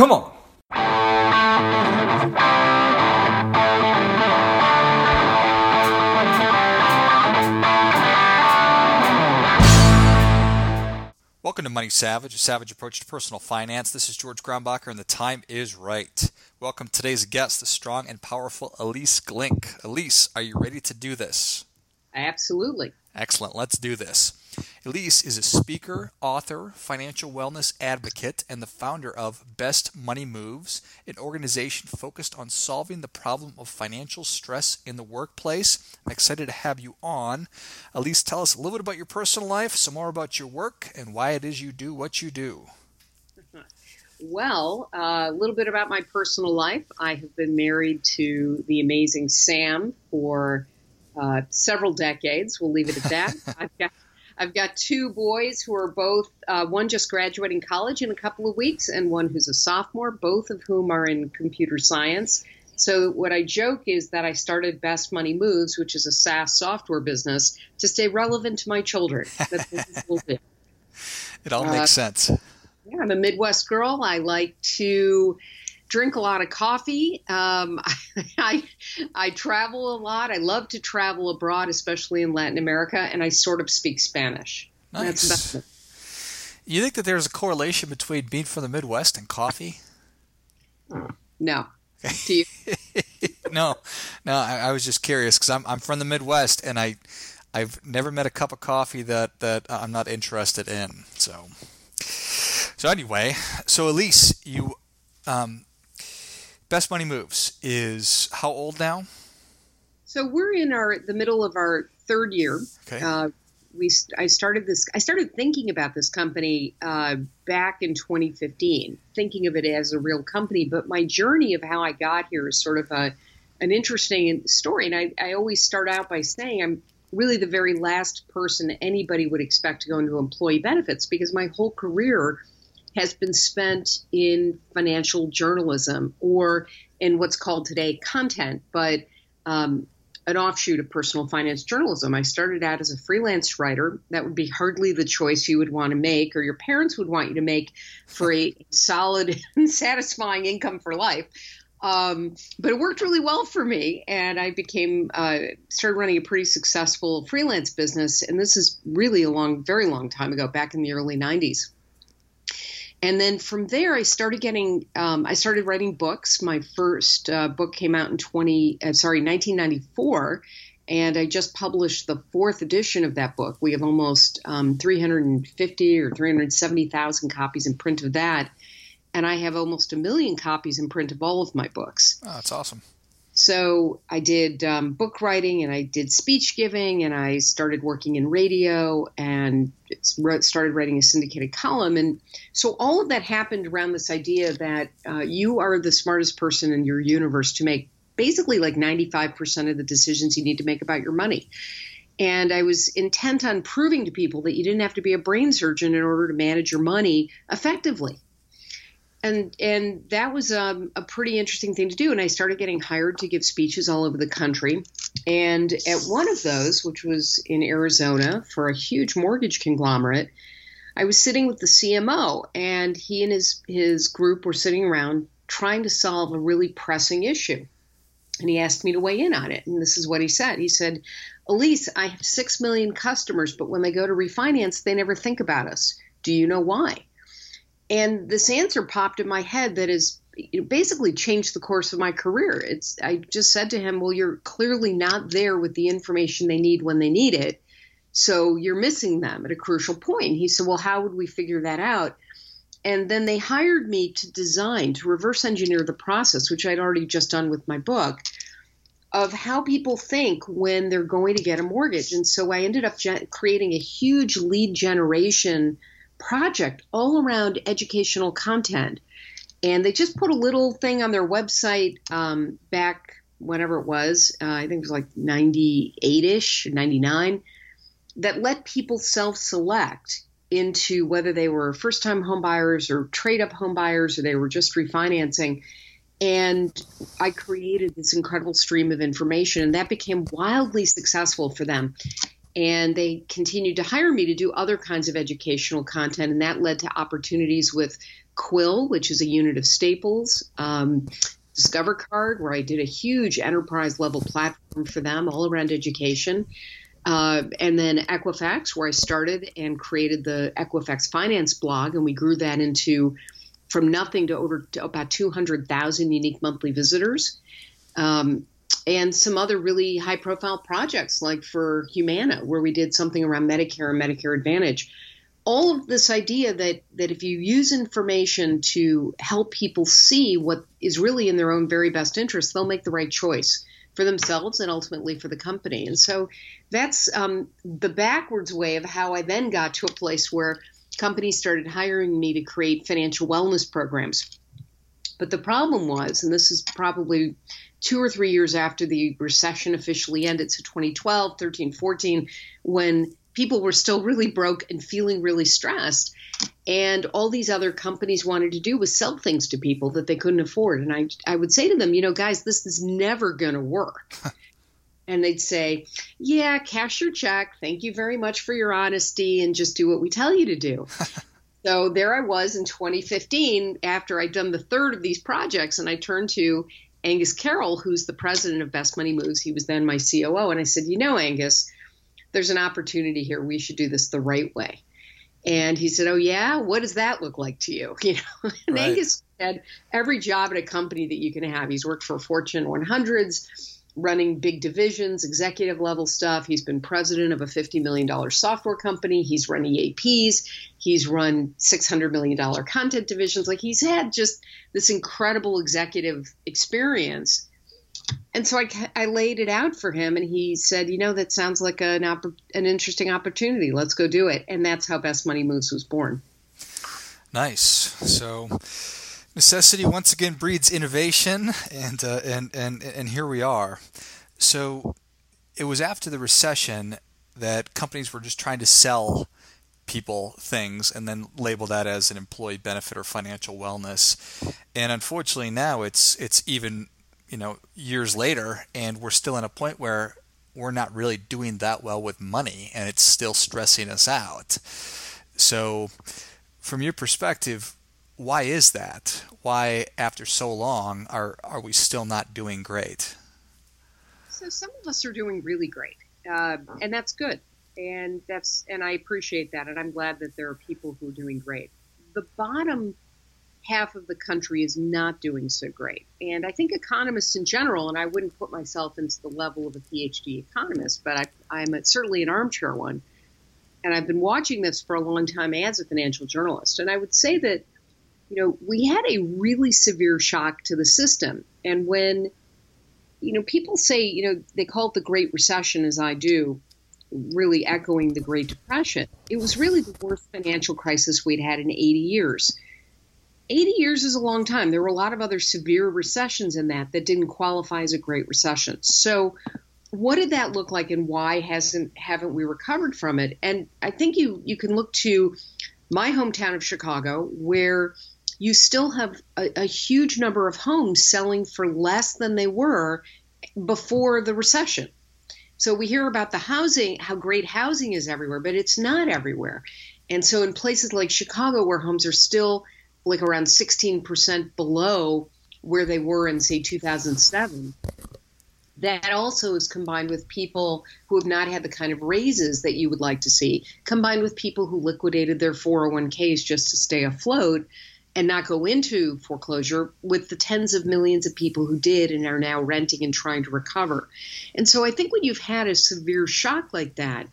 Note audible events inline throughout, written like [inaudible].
Come on. Welcome to Money Savage, a savage approach to personal finance. This is George Grombacher, and the time is right. Welcome today's guest, the strong and powerful Ilyce Glink. Ilyce, are you ready to do this? Absolutely. Excellent. Let's do this. Ilyce is a speaker, author, financial wellness advocate, and the founder of Best Money Moves, an organization focused on solving the problem of financial stress in the workplace. I'm excited to have you on. Ilyce, tell us a little bit about your personal life, some more about your work, and why it is you do what you do. Well, uh, a little bit about my personal life. I have been married to the amazing Sam for uh, several decades. We'll leave it at that. [laughs] I've got I've got two boys who are both uh, one just graduating college in a couple of weeks, and one who's a sophomore. Both of whom are in computer science. So what I joke is that I started Best Money Moves, which is a SaaS software business, to stay relevant to my children. [laughs] it all makes uh, sense. Yeah, I'm a Midwest girl. I like to drink a lot of coffee. Um, [laughs] I, I travel a lot. I love to travel abroad, especially in Latin America, and I sort of speak Spanish. Nice. You think that there's a correlation between being from the Midwest and coffee? No. Do you? [laughs] no, no. I, I, was just curious because I'm I'm from the Midwest and I I've never met a cup of coffee that that I'm not interested in. So. So anyway, so Ilyce, you um, Best Money Moves is how old now? So we're in our the middle of our third year. Okay. Uh, we I started this. I started thinking about this company uh, back in 2015, thinking of it as a real company. But my journey of how I got here is sort of a an interesting story. And I, I always start out by saying I'm really the very last person anybody would expect to go into employee benefits because my whole career has been spent in financial journalism or in what's called today content, but um, an offshoot of personal finance journalism. I started out as a freelance writer. That would be hardly the choice you would want to make, or your parents would want you to make for a solid [laughs] and satisfying income for life. Um, but it worked really well for me, and I became uh, started running a pretty successful freelance business. And this is really a long, very long time ago, back in the early '90s. And then from there, I started getting, um, I started writing books. My first uh, book came out in 20, uh, sorry, 1994. And I just published the fourth edition of that book. We have almost um, 350 or 370,000 copies in print of that. And I have almost a million copies in print of all of my books. Oh, that's awesome. So I did um, book writing and I did speech giving and I started working in radio and started writing a syndicated column. And so all of that happened around this idea that uh, you are the smartest person in your universe to make basically like 95% of the decisions you need to make about your money. And I was intent on proving to people that you didn't have to be a brain surgeon in order to manage your money effectively and and that was um, a pretty interesting thing to do. And I started getting hired to give speeches all over the country. And at one of those, which was in Arizona for a huge mortgage conglomerate, I was sitting with the CMO, and he and his his group were sitting around trying to solve a really pressing issue. And he asked me to weigh in on it. And this is what he said. He said, Ilyce, I have six million customers, but when they go to refinance, they never think about us. Do you know why? And this answer popped in my head that has basically changed the course of my career. It's I just said to him, "Well, you're clearly not there with the information they need when they need it, so you're missing them at a crucial point." He said, "Well, how would we figure that out?" And then they hired me to design, to reverse engineer the process, which I'd already just done with my book, of how people think when they're going to get a mortgage. And so I ended up ge- creating a huge lead generation project all around educational content. And they just put a little thing on their website um, back whenever it was, uh, I think it was like 98 ish, 99, that let people self select into whether they were first time homebuyers or trade up homebuyers or they were just refinancing. And I created this incredible stream of information, and that became wildly successful for them and they continued to hire me to do other kinds of educational content and that led to opportunities with Quill, which is a unit of Staples, um, Discover Card, where I did a huge enterprise level platform for them all around education. Uh, and then Equifax, where I started and created the Equifax Finance blog, and we grew that into from nothing to over to about 200,000 unique monthly visitors. Um, and some other really high profile projects, like for Humana, where we did something around Medicare and Medicare Advantage. All of this idea that, that if you use information to help people see what is really in their own very best interest, they'll make the right choice for themselves and ultimately for the company. And so that's um, the backwards way of how I then got to a place where companies started hiring me to create financial wellness programs. But the problem was, and this is probably two or three years after the recession officially ended, so 2012, 13, 14, when people were still really broke and feeling really stressed. And all these other companies wanted to do was sell things to people that they couldn't afford. And I, I would say to them, you know, guys, this is never going to work. [laughs] and they'd say, yeah, cash your check. Thank you very much for your honesty and just do what we tell you to do. [laughs] so there I was in 2015 after I'd done the third of these projects, and I turned to Angus Carroll, who's the president of Best Money Moves. He was then my COO. And I said, You know, Angus, there's an opportunity here. We should do this the right way. And he said, Oh, yeah? What does that look like to you? [laughs] You know, and right. Angus had every job at a company that you can have. He's worked for Fortune 100s running big divisions, executive level stuff. He's been president of a $50 million software company. He's run EAPs. He's run $600 million content divisions. Like he's had just this incredible executive experience. And so I, I laid it out for him, and he said, You know, that sounds like an, opp- an interesting opportunity. Let's go do it. And that's how Best Money Moves was born. Nice. So necessity once again breeds innovation, and uh, and and and here we are. So it was after the recession that companies were just trying to sell people things and then label that as an employee benefit or financial wellness. And unfortunately now it's it's even you know years later and we're still in a point where we're not really doing that well with money and it's still stressing us out. So from your perspective, why is that? Why, after so long, are are we still not doing great? So some of us are doing really great, uh, and that's good, and that's and I appreciate that, and I'm glad that there are people who are doing great. The bottom half of the country is not doing so great, and I think economists in general, and I wouldn't put myself into the level of a PhD economist, but I, I'm a, certainly an armchair one, and I've been watching this for a long time as a financial journalist, and I would say that you know, we had a really severe shock to the system. And when, you know, people say, you know, they call it the Great Recession, as I do, really echoing the Great Depression, it was really the worst financial crisis we'd had in 80 years. 80 years is a long time. There were a lot of other severe recessions in that that didn't qualify as a Great Recession. So, what did that look like, and why hasn't haven't we recovered from it? And I think you you can look to my hometown of Chicago, where you still have a, a huge number of homes selling for less than they were before the recession. So we hear about the housing, how great housing is everywhere, but it's not everywhere. And so in places like Chicago, where homes are still like around 16% below where they were in, say, 2007, that also is combined with people who have not had the kind of raises that you would like to see, combined with people who liquidated their 401ks just to stay afloat and not go into foreclosure with the tens of millions of people who did and are now renting and trying to recover. And so I think when you've had a severe shock like that,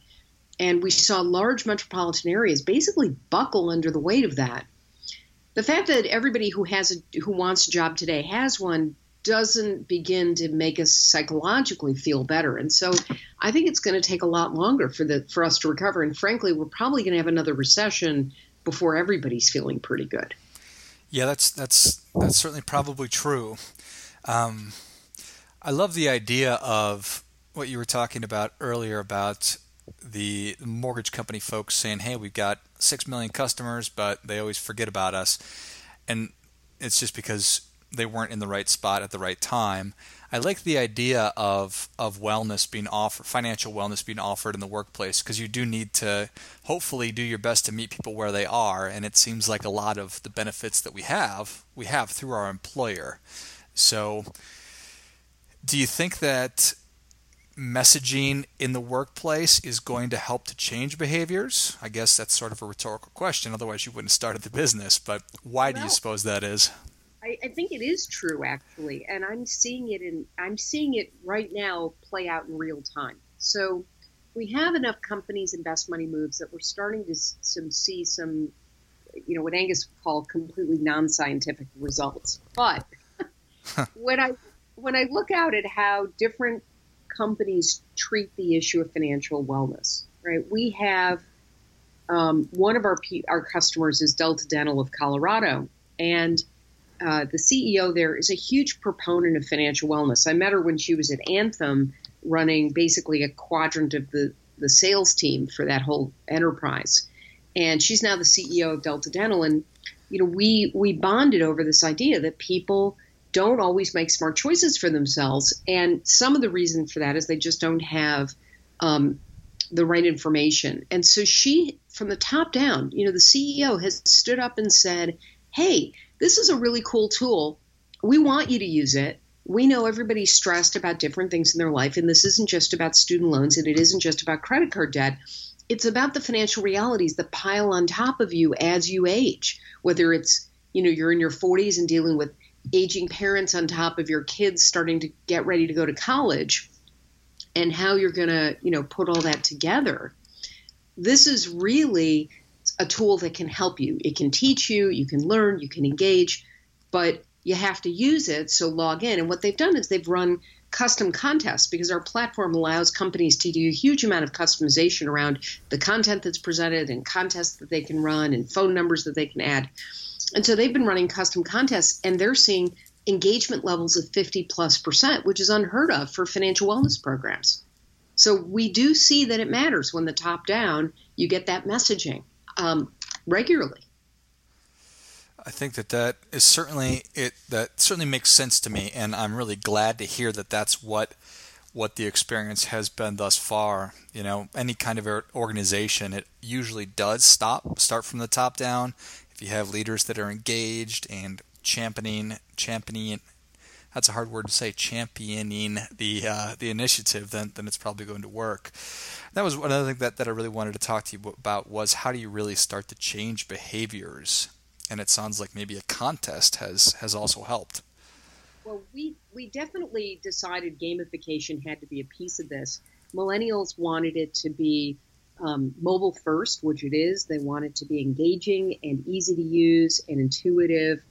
and we saw large metropolitan areas basically buckle under the weight of that, the fact that everybody who has a, who wants a job today has one doesn't begin to make us psychologically feel better. And so I think it's going to take a lot longer for the for us to recover. And frankly, we're probably going to have another recession before everybody's feeling pretty good. Yeah, that's that's that's certainly probably true. Um, I love the idea of what you were talking about earlier about the mortgage company folks saying, "Hey, we've got six million customers, but they always forget about us," and it's just because they weren't in the right spot at the right time. I like the idea of of wellness being offered, financial wellness being offered in the workplace, because you do need to hopefully do your best to meet people where they are, and it seems like a lot of the benefits that we have we have through our employer. So, do you think that messaging in the workplace is going to help to change behaviors? I guess that's sort of a rhetorical question. Otherwise, you wouldn't have started the business. But why well, do you suppose that is? I, I, think it is true, actually, and I'm seeing it in I'm seeing it right now play out in real time. So we have enough companies and best money moves that we're starting to some, see some, you know, what Angus would call completely non-scientific results. But [laughs] when I when I look out at how different companies treat the issue of financial wellness, right? We have um, one of our our customers is Delta Dental of Colorado, and uh, the CEO there is a huge proponent of financial wellness. I met her when she was at Anthem, running basically a quadrant of the the sales team for that whole enterprise, and she's now the CEO of Delta Dental. And you know, we we bonded over this idea that people don't always make smart choices for themselves. And some of the reason for that is they just don't have um, the right information. And so she, from the top down, you know, the CEO has stood up and said, hey, this is a really cool tool. We want you to use it. We know everybody's stressed about different things in their life, and this isn't just about student loans and it isn't just about credit card debt. It's about the financial realities that pile on top of you as you age, whether it's you know you're in your 40s and dealing with aging parents on top of your kids starting to get ready to go to college and how you're going to, you know, put all that together. This is really a tool that can help you. It can teach you, you can learn, you can engage, but you have to use it. So log in. And what they've done is they've run custom contests because our platform allows companies to do a huge amount of customization around the content that's presented and contests that they can run and phone numbers that they can add. And so they've been running custom contests and they're seeing engagement levels of 50 plus percent, which is unheard of for financial wellness programs. So we do see that it matters when the top down, you get that messaging um, regularly. I think that that is certainly it. That certainly makes sense to me, and I'm really glad to hear that that's what what the experience has been thus far. You know, any kind of organization, it usually does stop start from the top down, if you have leaders that are engaged and championing championing that's a hard word to say championing the uh, the initiative then then it's probably going to work that was another thing that, that I really wanted to talk to you about was how do you really start to change behaviors and it sounds like maybe a contest has has also helped well we we definitely decided gamification had to be a piece of this millennials wanted it to be um, mobile first, which it is. They want it to be engaging and easy to use and intuitive.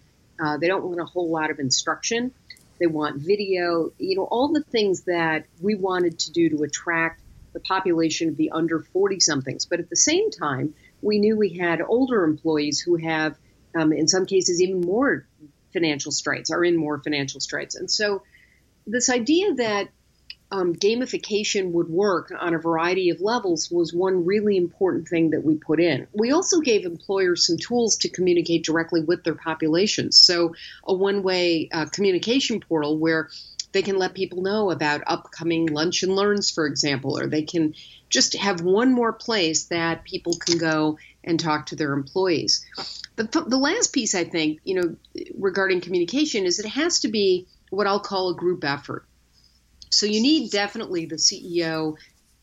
Uh, they don't want a whole lot of instruction. They want video, you know, all the things that we wanted to do to attract the population of the under 40 somethings. But at the same time, we knew we had older employees who have, um, in some cases, even more financial straits, are in more financial straits. And so, this idea that um, gamification would work on a variety of levels was one really important thing that we put in. We also gave employers some tools to communicate directly with their populations. So, a one way uh, communication portal where they can let people know about upcoming lunch and learns, for example, or they can just have one more place that people can go and talk to their employees. The, the last piece, I think, you know, regarding communication is it has to be what I'll call a group effort. So you need definitely the CEO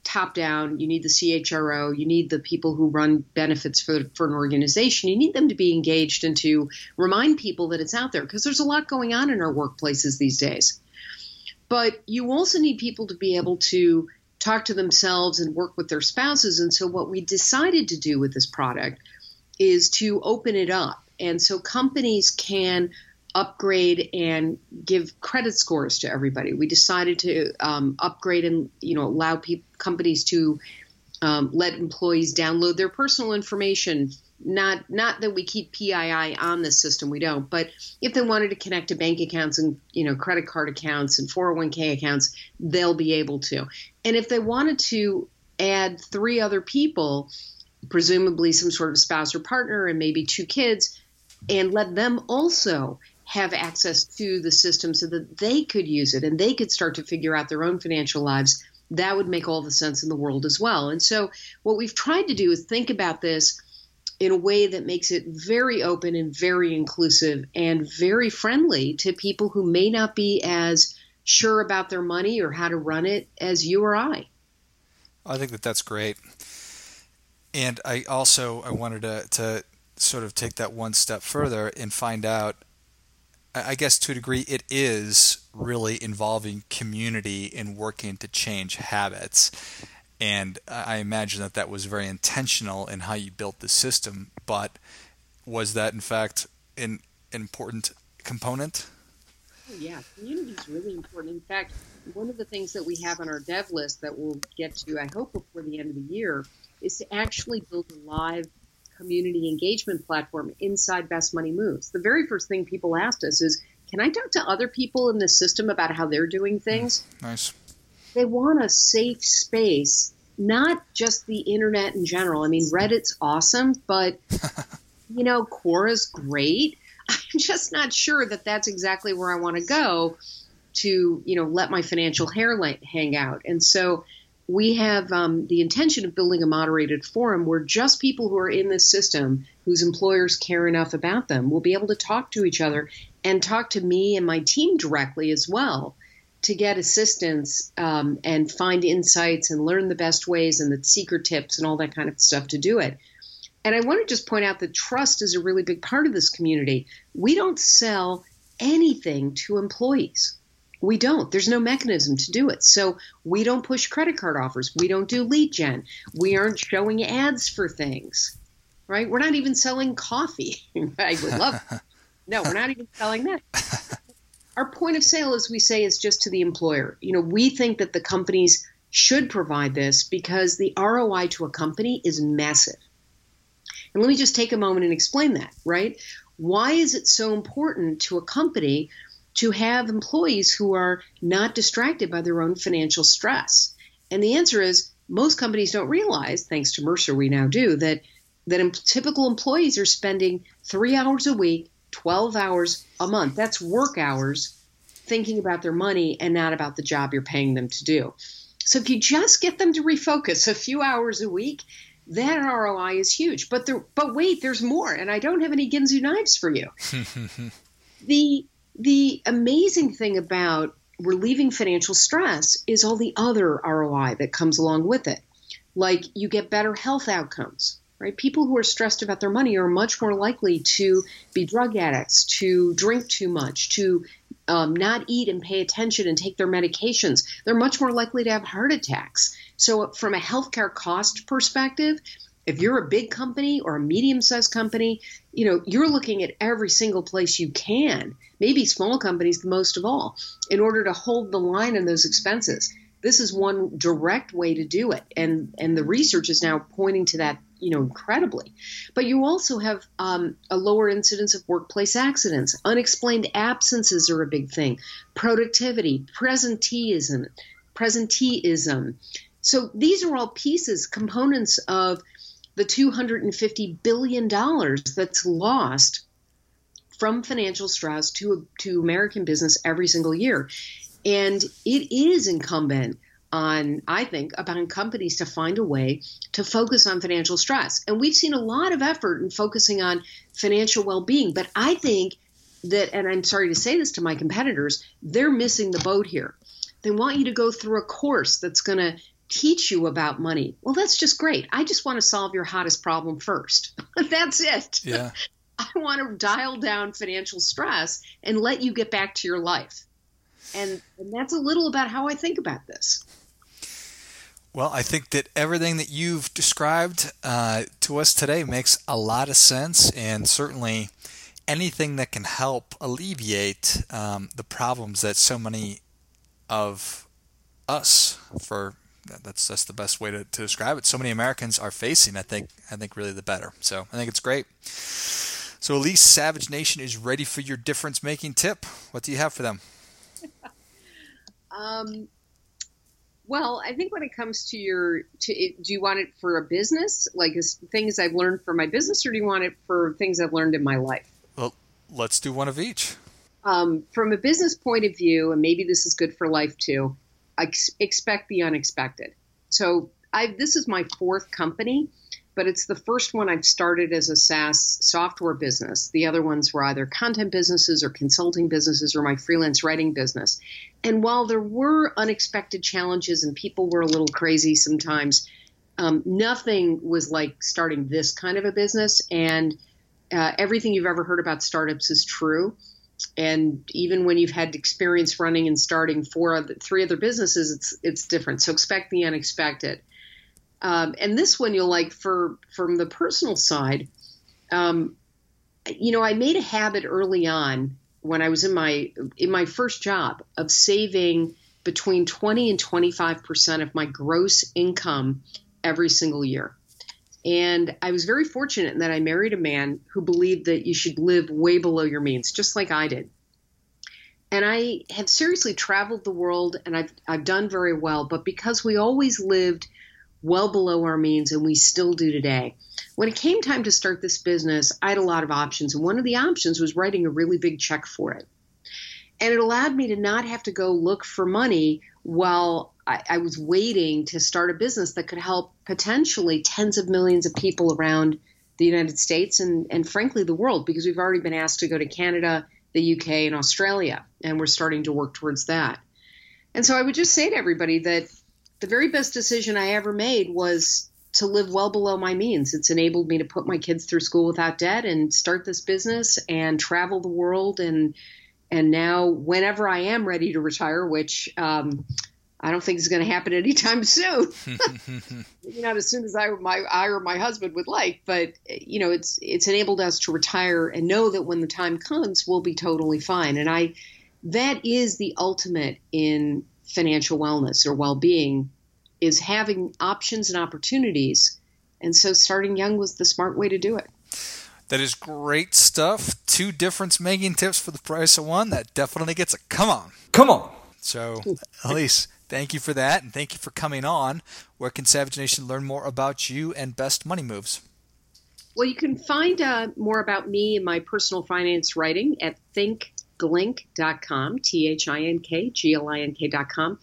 top down, you need the CHRO, you need the people who run benefits for, for an organization. You need them to be engaged and to remind people that it's out there because there's a lot going on in our workplaces these days. But you also need people to be able to talk to themselves and work with their spouses. And so, what we decided to do with this product is to open it up. And so, companies can upgrade and give credit scores to everybody. We decided to um, upgrade and you know allow pe- companies to um, let employees download their personal information. Not not that we keep PII on this system, we don't. But if they wanted to connect to bank accounts and you know credit card accounts and 401k accounts, they'll be able to. And if they wanted to add three other people, presumably some sort of spouse or partner, and maybe two kids, and let them also have access to the system so that they could use it and they could start to figure out their own financial lives, that would make all the sense in the world as well. And so, what we've tried to do is think about this in a way that makes it very open and very inclusive and very friendly to people who may not be as sure about their money or how to run it as you or I. I think that that's great. And I also I wanted to, to sort of take that one step further and find out I guess to a degree it is really involving community in working to change habits. And I imagine that that was very intentional in how you built the system. But was that in fact an, an important component? Yeah, community is really important. In fact, one of the things that we have on our dev list that we'll get to, I hope, before the end of the year, is to actually build a live community engagement platform inside Best Money Moves. The very first thing people asked us is, can I talk to other people in the system about how they're doing things? Mm, nice. They want a safe space, not just the internet in general. I mean, Reddit's awesome, but [laughs] you know, Quora's great. I'm just not sure that that's exactly where I want to go to, you know, let my financial hair hang out. And so we have um, the intention of building a moderated forum where just people who are in this system, whose employers care enough about them, will be able to talk to each other and talk to me and my team directly as well to get assistance um, and find insights and learn the best ways and the secret tips and all that kind of stuff to do it. And I want to just point out that trust is a really big part of this community. We don't sell anything to employees. We don't. There's no mechanism to do it. So we don't push credit card offers. We don't do lead gen. We aren't showing ads for things, right? We're not even selling coffee. [laughs] I would love. [laughs] no, we're not even selling that. Our point of sale, as we say, is just to the employer. You know, we think that the companies should provide this because the ROI to a company is massive. And let me just take a moment and explain that, right? Why is it so important to a company to have employees who are not distracted by their own financial stress? And the answer is most companies don't realize, thanks to Mercer, we now do, that that typical employees are spending three hours a week, 12 hours a month. That's work hours thinking about their money and not about the job you're paying them to do. So if you just get them to refocus a few hours a week, that ROI is huge. But there, but wait, there's more, and I don't have any Ginsu knives for you. [laughs] the the amazing thing about relieving financial stress is all the other ROI that comes along with it. Like you get better health outcomes, right? People who are stressed about their money are much more likely to be drug addicts, to drink too much, to um, not eat and pay attention and take their medications. They're much more likely to have heart attacks. So, from a healthcare cost perspective, if you're a big company or a medium-sized company, you know, you're looking at every single place you can, maybe small companies the most of all, in order to hold the line on those expenses. This is one direct way to do it, and and the research is now pointing to that, you know, incredibly. But you also have um, a lower incidence of workplace accidents. Unexplained absences are a big thing. Productivity, presenteeism, presenteeism. So these are all pieces, components of the $250 billion that's lost from financial stress to, to American business every single year. And it is incumbent on, I think, upon companies to find a way to focus on financial stress. And we've seen a lot of effort in focusing on financial well being. But I think that, and I'm sorry to say this to my competitors, they're missing the boat here. They want you to go through a course that's going to teach you about money. Well, that's just great. I just want to solve your hottest problem first. [laughs] that's it. Yeah. [laughs] I want to dial down financial stress and let you get back to your life. And, and that's a little about how I think about this. Well, I think that everything that you've described uh, to us today makes a lot of sense, and certainly anything that can help alleviate um, the problems that so many of us, for that's that's the best way to, to describe it. So many Americans are facing. I think I think really the better. So I think it's great. So Ilyce, Savage Nation is ready for your difference making tip. What do you have for them? [laughs] um, well, I think when it comes to your, to it, do you want it for a business, like things I've learned for my business, or do you want it for things I've learned in my life? Well, let's do one of each. Um, from a business point of view, and maybe this is good for life too, ex- expect the unexpected. So I, this is my fourth company, but it's the first one I've started as a SaaS software business. The other ones were either content businesses or consulting businesses or my freelance writing business. And while there were unexpected challenges and people were a little crazy sometimes, um, nothing was like starting this kind of a business. And uh, everything you've ever heard about startups is true. And even when you've had experience running and starting four three other businesses, it's it's different. So expect the unexpected. Um, and this one you'll like for from the personal side. Um, you know, I made a habit early on when I was in my in my first job of saving between 20 and 25 percent of my gross income every single year. And I was very fortunate in that I married a man who believed that you should live way below your means, just like I did. And I have seriously traveled the world and I've, I've done very well, but because we always lived well below our means and we still do today. When it came time to start this business, I had a lot of options. And one of the options was writing a really big check for it. And it allowed me to not have to go look for money while I, I was waiting to start a business that could help potentially tens of millions of people around the United States and, and frankly the world, because we've already been asked to go to Canada, the UK, and Australia, and we're starting to work towards that. And so I would just say to everybody that the very best decision I ever made was to live well below my means. It's enabled me to put my kids through school without debt and start this business and travel the world and and now whenever I am ready to retire, which um, I don't think is going to happen anytime [laughs] soon. Maybe not as soon as I, my, I or my husband would like, but you know, it's it's enabled us to retire and know that when the time comes, we'll be totally fine. And I, that is the ultimate in financial wellness or well-being, is having options and opportunities. And so, starting young was the smart way to do it. That is great stuff. Two difference making tips for the price of one. That definitely gets a come on. Come on. So, [laughs] Ilyce, thank you for that, and thank you for coming on. Where can Savage Nation learn more about you and Best Money Moves? Well, you can find uh, more about me and my personal finance writing at thinkglink.com, T H I N K G L I N K.com.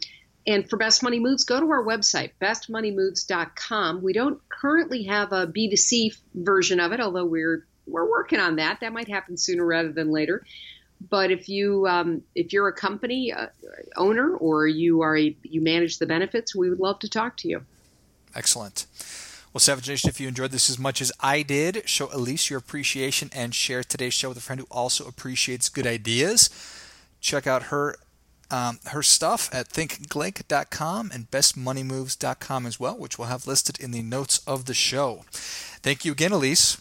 And for Best Money Moves, go to our website, bestmoneymoves.com. We don't currently have a B2C version of it, although we're we're working on that. That might happen sooner rather than later. But if you um, if you're a company uh, owner or you are a you manage the benefits, we would love to talk to you. Excellent. Well, Savage Nation, if you enjoyed this as much as I did, show Ilyce your appreciation and share today's show with a friend who also appreciates good ideas. Check out her um, her stuff at thinkglink.com and bestmoneymoves.com as well, which we'll have listed in the notes of the show. Thank you again, Ilyce.